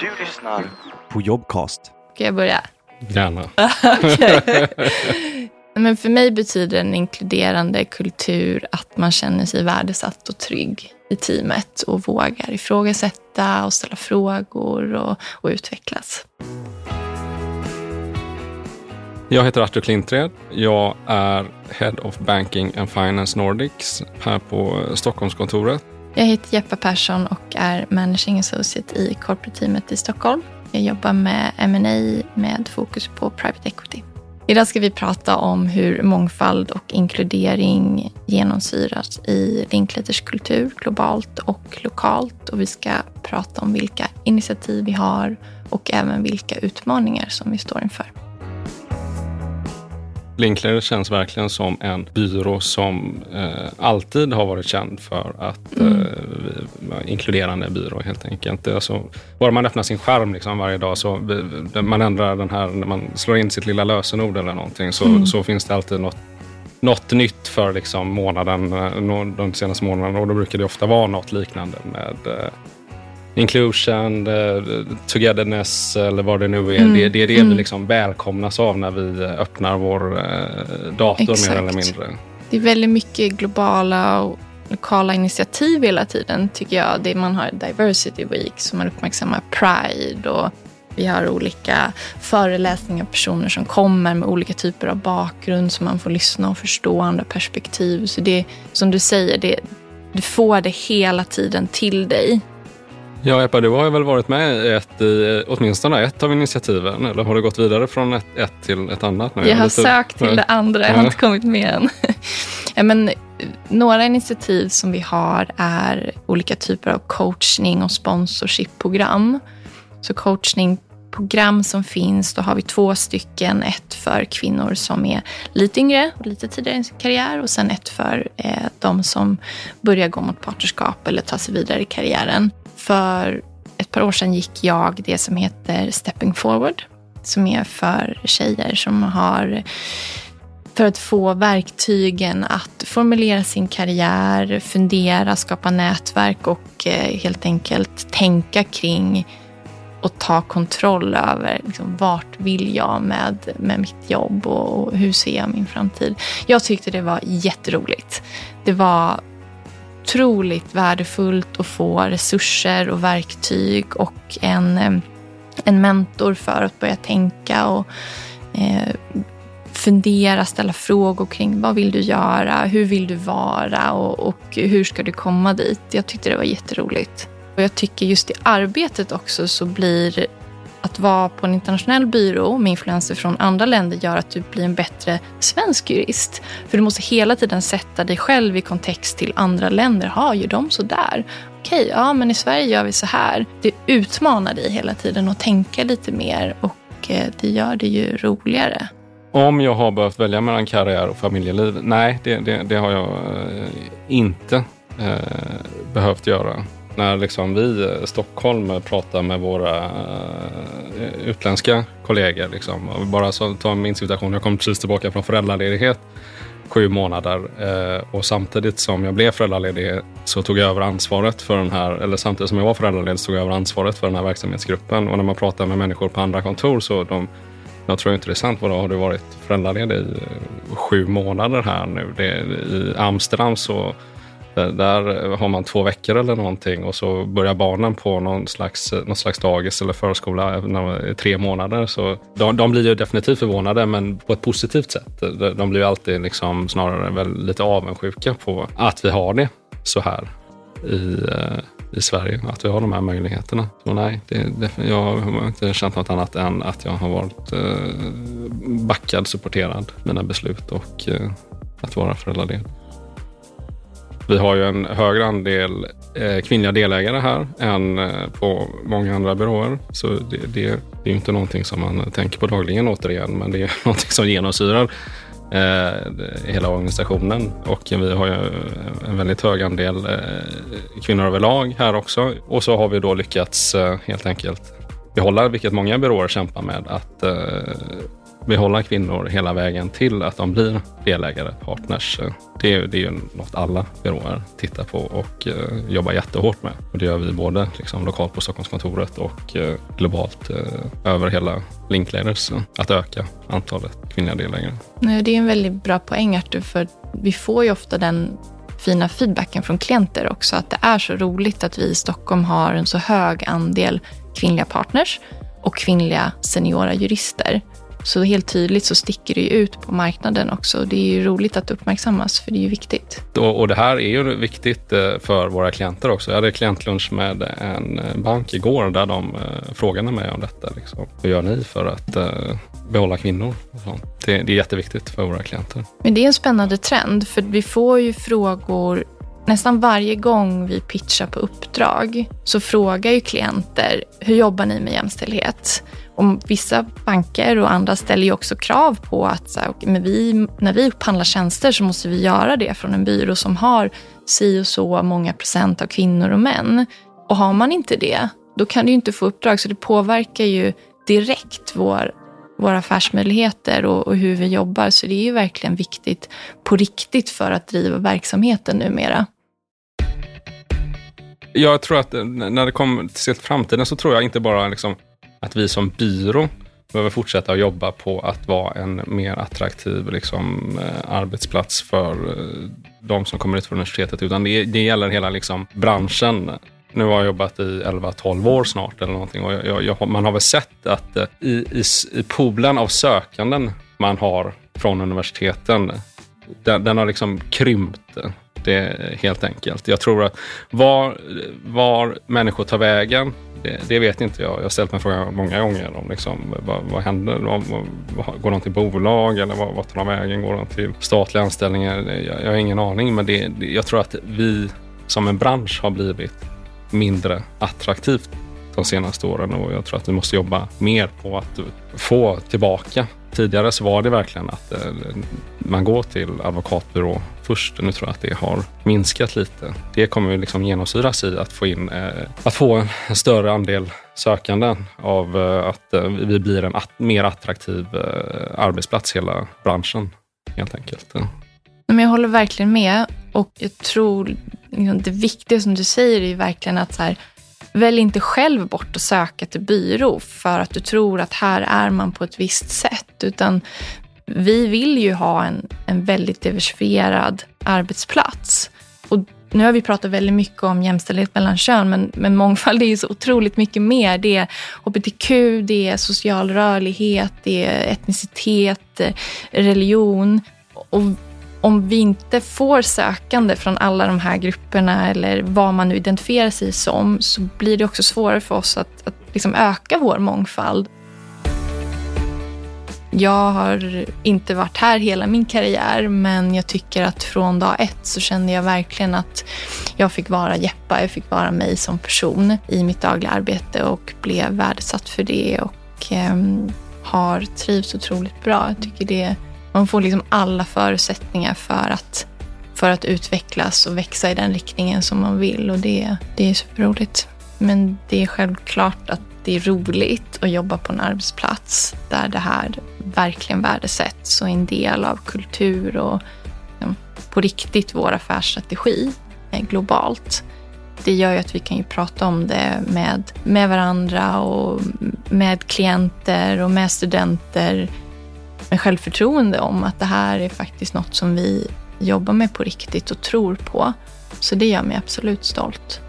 Du lyssnar på Jobcast. Ska jag börja? Gärna. Men för mig betyder en inkluderande kultur att man känner sig värdesatt och trygg i teamet och vågar ifrågasätta och ställa frågor och, och utvecklas. Jag heter Artur Klintred. Jag är Head of Banking and Finance Nordics här på Stockholmskontoret. Jag heter Jeppa Persson och är Managing Associate i corporate-teamet i Stockholm. Jag jobbar med M&A med fokus på private equity. Idag ska vi prata om hur mångfald och inkludering genomsyras i Linklaters kultur globalt och lokalt. Och vi ska prata om vilka initiativ vi har och även vilka utmaningar som vi står inför. Linklater känns verkligen som en byrå som eh, alltid har varit känd för att mm. eh, inkluderande byrå helt enkelt. Alltså, bara man öppnar sin skärm liksom varje dag så man ändrar den här, när man slår in sitt lilla lösenord eller någonting så, mm. så finns det alltid något något nytt för liksom månaden, eh, de senaste månaderna och då brukar det ofta vara något liknande med eh, inclusion, uh, togetherness eller vad det nu är. Mm. Det, det, är det mm. vi liksom välkomnas av när vi öppnar vår uh, dator Exakt. mer eller mindre. Det är väldigt mycket globala och lokala initiativ hela tiden tycker jag. Det man har Diversity Week som man uppmärksammar Pride och vi har olika föreläsningar, personer som kommer med olika typer av bakgrund så man får lyssna och förstå andra perspektiv. Så det som du säger, det, du får det hela tiden till dig. Ja, Eppa, du har väl varit med i ett, i, åtminstone ett av initiativen, eller har du gått vidare från ett, ett till ett annat? Nu? Jag har lite, sökt till det andra, jag har inte kommit med än. ja, men, några initiativ som vi har är olika typer av coachning och sponsorship-program. Så coachningprogram som finns, då har vi två stycken. Ett för kvinnor som är lite yngre och lite tidigare i sin karriär och sen ett för eh, de som börjar gå mot partnerskap eller ta sig vidare i karriären. För ett par år sedan gick jag det som heter Stepping Forward. Som är för tjejer som har för att få verktygen att formulera sin karriär, fundera, skapa nätverk och eh, helt enkelt tänka kring och ta kontroll över liksom, vart vill jag med, med mitt jobb och, och hur ser jag min framtid. Jag tyckte det var jätteroligt. Det var otroligt värdefullt att få resurser och verktyg och en, en mentor för att börja tänka och eh, fundera, ställa frågor kring vad vill du göra, hur vill du vara och, och hur ska du komma dit. Jag tyckte det var jätteroligt. Och jag tycker just i arbetet också så blir att vara på en internationell byrå med influenser från andra länder gör att du blir en bättre svensk jurist. För du måste hela tiden sätta dig själv i kontext till andra länder. Har ju de så där? Okej, ja men i Sverige gör vi så här. Det utmanar dig hela tiden att tänka lite mer och eh, det gör det ju roligare. Om jag har behövt välja mellan karriär och familjeliv? Nej, det, det, det har jag eh, inte eh, behövt göra när liksom vi i Stockholm eh, pratar med våra eh, utländska kollegor. Liksom. Bara så, ta min situation, jag kom precis tillbaka från föräldraledighet sju månader och samtidigt som jag blev föräldraledig så tog jag över ansvaret för den här, eller samtidigt som jag var föräldraledig så tog jag över ansvaret för den här verksamhetsgruppen. Och när man pratar med människor på andra kontor så de, jag tror inte det är sant, vadå, har du varit föräldraledig i sju månader här nu? Det, I Amsterdam så där, där, har man två veckor eller någonting och så börjar barnen på någon slags, någon slags dagis eller förskola när de är tre månader. Så de, de, blir ju definitivt förvånade, men på ett positivt sätt. De, blir blir alltid liksom snarare väl lite avundsjuka på att vi har det så här i, eh, i Sverige, att vi har de här möjligheterna. Så nej, det, det, jag har inte känt något annat än att jag har varit eh, backad, supporterad mina beslut och eh, att vara föräldraledig. Vi har ju en högre andel eh, kvinnliga delägare här än eh, på många andra byråer. Så det, det, det är inte någonting som man tänker på dagligen återigen, men det är någonting som genomsyrar eh, hela organisationen. Och vi har ju en väldigt hög andel eh, kvinnor överlag här också. Och så har vi då lyckats eh, helt enkelt behålla, vilket många byråer kämpar med, att eh, behålla kvinnor hela vägen till att de blir delägare, partners. Det är, det är ju något alla byråer tittar på och eh, jobbar jättehårt med. Och det gör vi både liksom, lokalt på Stockholmskontoret och eh, globalt eh, över hela Linklaters. Att öka antalet kvinnliga delägare. Det är en väldigt bra poäng Artur, för vi får ju ofta den fina feedbacken från klienter också, att det är så roligt att vi i Stockholm har en så hög andel kvinnliga partners och kvinnliga seniora jurister. Så helt tydligt så sticker det ju ut på marknaden också. Det är ju roligt att uppmärksammas, för det är ju viktigt. Och, och det här är ju viktigt eh, för våra klienter också. Jag hade klientlunch med en eh, bank igår där de eh, frågade mig om detta. Liksom. Hur gör ni för att behålla kvinnor? Det, det är jätteviktigt för våra klienter. Men det är en spännande trend, för vi får ju frågor Nästan varje gång vi pitchar på uppdrag så frågar ju klienter, hur jobbar ni med jämställdhet? Och vissa banker och andra ställer ju också krav på att så men vi, när vi upphandlar tjänster så måste vi göra det från en byrå som har si och så många procent av kvinnor och män. Och har man inte det, då kan du inte få uppdrag. Så det påverkar ju direkt vår, våra affärsmöjligheter och, och hur vi jobbar. Så det är ju verkligen viktigt på riktigt för att driva verksamheten numera. Jag tror att eh, när det kommer till framtiden så tror jag inte bara liksom att vi som byrå behöver fortsätta att jobba på att vara en mer attraktiv liksom, eh, arbetsplats för eh, de som kommer ut från universitetet, utan det, det gäller hela liksom, branschen. Nu har jag jobbat i 11-12 år snart eller någonting och jag, jag, man har väl sett att i, i, i poolen av sökanden man har från universiteten, den, den har liksom krympt det helt enkelt. Jag tror att var, var människor tar vägen, det, det, vet inte jag. Jag har ställt mig frågan många gånger om liksom, vad, vad händer? Vad, vad, går de till bolag eller vad, vad tar de vägen? Går de till statliga anställningar? Jag, jag har ingen aning, men det, jag tror att vi som en bransch har blivit mindre attraktivt de senaste åren och jag tror att vi måste jobba mer på att få tillbaka Tidigare så var det verkligen att eh, man går till advokatbyrå först. Nu tror jag att det har minskat lite. Det kommer liksom genomsyras i att få in eh, att få en större andel sökande av eh, att vi blir en mer attraktiv arbetsplats hela branschen helt enkelt. Mm. Men jag håller verkligen med och jag tror liksom, det viktiga som du säger är verkligen att så här, Välj inte själv bort att söka till byrå för att du tror att här är man på ett visst sätt. Utan vi vill ju ha en, en väldigt diversifierad arbetsplats. Och nu har vi pratat väldigt mycket om jämställdhet mellan kön, men, men mångfald är ju så otroligt mycket mer. Det är hbtq, det är social rörlighet, det är etnicitet, eh, religion. Och om vi inte får sökande från alla de här grupperna eller vad man nu identifierar sig som så blir det också svårare för oss att, att liksom öka vår mångfald. Jag har inte varit här hela min karriär men jag tycker att från dag ett så kände jag verkligen att jag fick vara Jeppa, jag fick vara mig som person i mitt dagliga arbete och blev värdesatt för det och eh, har trivts otroligt bra. Jag tycker det man får liksom alla förutsättningar för att, för att utvecklas och växa i den riktningen som man vill och det, det är superroligt. Men det är självklart att det är roligt att jobba på en arbetsplats där det här verkligen värdesätts och är en del av kultur och liksom, på riktigt vår affärsstrategi eh, globalt. Det gör ju att vi kan ju prata om det med, med varandra och med klienter och med studenter med självförtroende om att det här är faktiskt något som vi jobbar med på riktigt och tror på. Så det gör mig absolut stolt.